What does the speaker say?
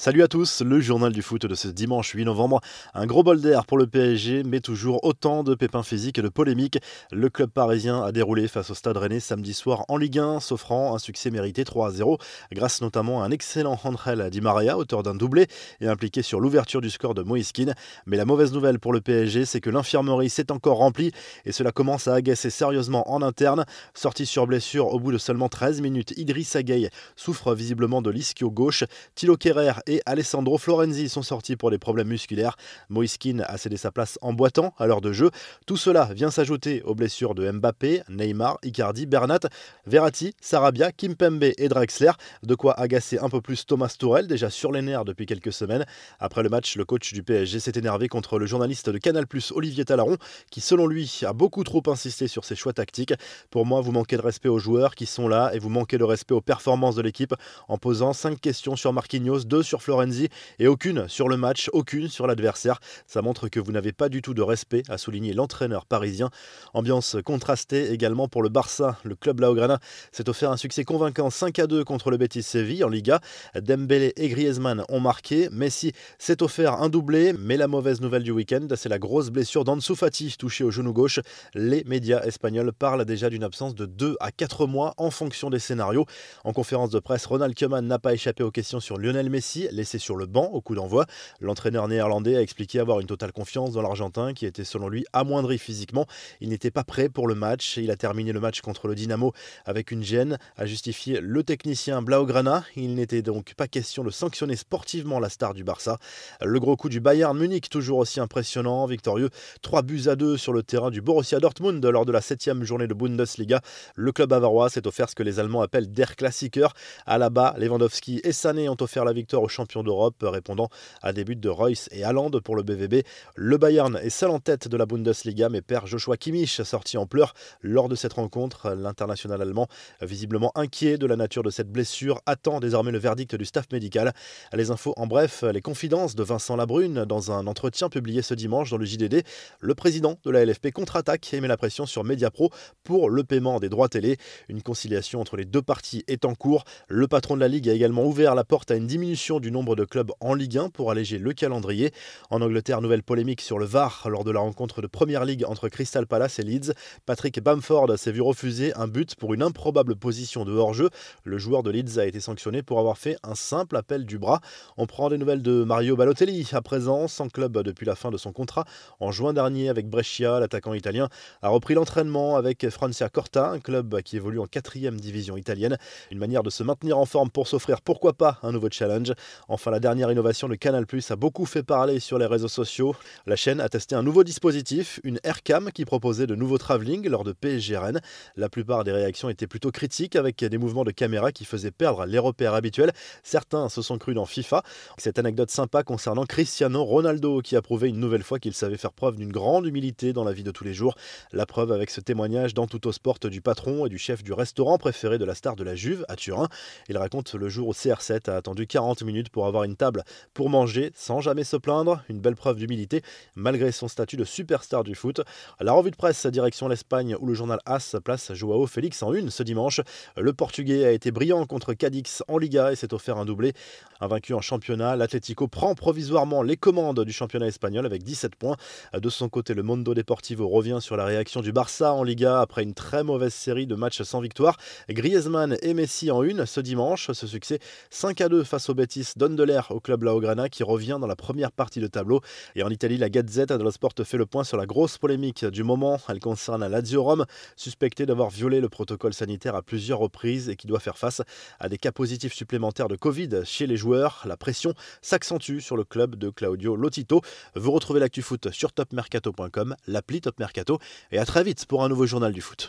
Salut à tous, le journal du foot de ce dimanche 8 novembre. Un gros bol d'air pour le PSG, mais toujours autant de pépins physiques et de polémiques. Le club parisien a déroulé face au Stade Rennais samedi soir en Ligue 1, s'offrant un succès mérité 3 0, grâce notamment à un excellent handrel Di Maria, auteur d'un doublé et impliqué sur l'ouverture du score de Moïskine. Mais la mauvaise nouvelle pour le PSG, c'est que l'infirmerie s'est encore remplie et cela commence à agacer sérieusement en interne. Sorti sur blessure au bout de seulement 13 minutes, Idriss Gueye souffre visiblement de l'ischio gauche. Thilo Kerrer et Alessandro Florenzi sont sortis pour des problèmes musculaires. Moiskin a cédé sa place en boitant à l'heure de jeu. Tout cela vient s'ajouter aux blessures de Mbappé, Neymar, Icardi, Bernat, Verratti, Sarabia, Kimpembe et Drexler. De quoi agacer un peu plus Thomas Tourel, déjà sur les nerfs depuis quelques semaines. Après le match, le coach du PSG s'est énervé contre le journaliste de Canal+, Olivier Talaron, qui selon lui a beaucoup trop insisté sur ses choix tactiques. Pour moi, vous manquez de respect aux joueurs qui sont là et vous manquez de respect aux performances de l'équipe en posant 5 questions sur Marquinhos, 2 sur Florenzi et aucune sur le match, aucune sur l'adversaire. Ça montre que vous n'avez pas du tout de respect, a souligné l'entraîneur parisien. Ambiance contrastée également pour le Barça. Le club Laograna s'est offert un succès convaincant 5 à 2 contre le Betis Séville en Liga. Dembélé et Griezmann ont marqué. Messi s'est offert un doublé, mais la mauvaise nouvelle du week-end, c'est la grosse blessure d'Ansu Fati touché au genou gauche. Les médias espagnols parlent déjà d'une absence de 2 à 4 mois en fonction des scénarios. En conférence de presse, Ronald Koeman n'a pas échappé aux questions sur Lionel Messi, laissé sur le banc au coup d'envoi. L'entraîneur néerlandais a expliqué avoir une totale confiance dans l'Argentin qui était selon lui amoindri physiquement. Il n'était pas prêt pour le match il a terminé le match contre le Dynamo avec une gêne, a justifié le technicien Blaugrana. Il n'était donc pas question de sanctionner sportivement la star du Barça. Le gros coup du Bayern Munich, toujours aussi impressionnant, victorieux, 3 buts à 2 sur le terrain du Borussia Dortmund lors de la 7 journée de Bundesliga. Le club bavarois s'est offert ce que les Allemands appellent Der Klassiker. À la bas, Lewandowski et Sané ont offert la victoire aux champions d'Europe, répondant à des buts de Royce et Haaland pour le BVB. Le Bayern est seul en tête de la Bundesliga, mais perd Joshua Kimmich, sorti en pleurs lors de cette rencontre. L'international allemand, visiblement inquiet de la nature de cette blessure, attend désormais le verdict du staff médical. Les infos en bref, les confidences de Vincent Labrune dans un entretien publié ce dimanche dans le JDD. Le président de la LFP contre-attaque et met la pression sur Mediapro pour le paiement des droits télé. Une conciliation entre les deux parties est en cours. Le patron de la Ligue a également ouvert la porte à une diminution du nombre de clubs en Ligue 1 pour alléger le calendrier. En Angleterre, nouvelle polémique sur le VAR lors de la rencontre de Première Ligue entre Crystal Palace et Leeds. Patrick Bamford s'est vu refuser un but pour une improbable position de hors-jeu. Le joueur de Leeds a été sanctionné pour avoir fait un simple appel du bras. On prend des nouvelles de Mario Balotelli, à présent sans club depuis la fin de son contrat. En juin dernier avec Brescia, l'attaquant italien a repris l'entraînement avec Francia Corta, un club qui évolue en quatrième division italienne. Une manière de se maintenir en forme pour s'offrir pourquoi pas un nouveau challenge. Enfin, la dernière innovation de Canal Plus a beaucoup fait parler sur les réseaux sociaux. La chaîne a testé un nouveau dispositif, une Aircam qui proposait de nouveaux travelling lors de PSG. La plupart des réactions étaient plutôt critiques avec des mouvements de caméra qui faisaient perdre les repères habituels. Certains se sont crus dans FIFA. Cette anecdote sympa concernant Cristiano Ronaldo qui a prouvé une nouvelle fois qu'il savait faire preuve d'une grande humilité dans la vie de tous les jours. La preuve avec ce témoignage dans Tout au Sport du patron et du chef du restaurant préféré de la star de la Juve à Turin. Il raconte le jour où CR7 a attendu 40 minutes pour avoir une table pour manger sans jamais se plaindre. Une belle preuve d'humilité malgré son statut de superstar du foot. La revue de presse direction l'Espagne où le journal AS place Joao Félix en une ce dimanche. Le Portugais a été brillant contre Cadix en Liga et s'est offert un doublé. Invaincu en championnat, l'Atlético prend provisoirement les commandes du championnat espagnol avec 17 points. De son côté, le Mondo Deportivo revient sur la réaction du Barça en Liga après une très mauvaise série de matchs sans victoire. Griezmann et Messi en une ce dimanche. Ce succès 5 à 2 face au Betis donne de l'air au club Laograna qui revient dans la première partie de tableau. Et en Italie, la Gazette dello Sport fait le point sur la grosse polémique du moment. Elle concerne Lazio Rome, suspecté d'avoir violé le protocole sanitaire à plusieurs reprises et qui doit faire face à des cas positifs supplémentaires de Covid chez les joueurs. La pression s'accentue sur le club de Claudio Lotito. Vous retrouvez l'actu foot sur topmercato.com, l'appli Top Mercato et à très vite pour un nouveau journal du foot.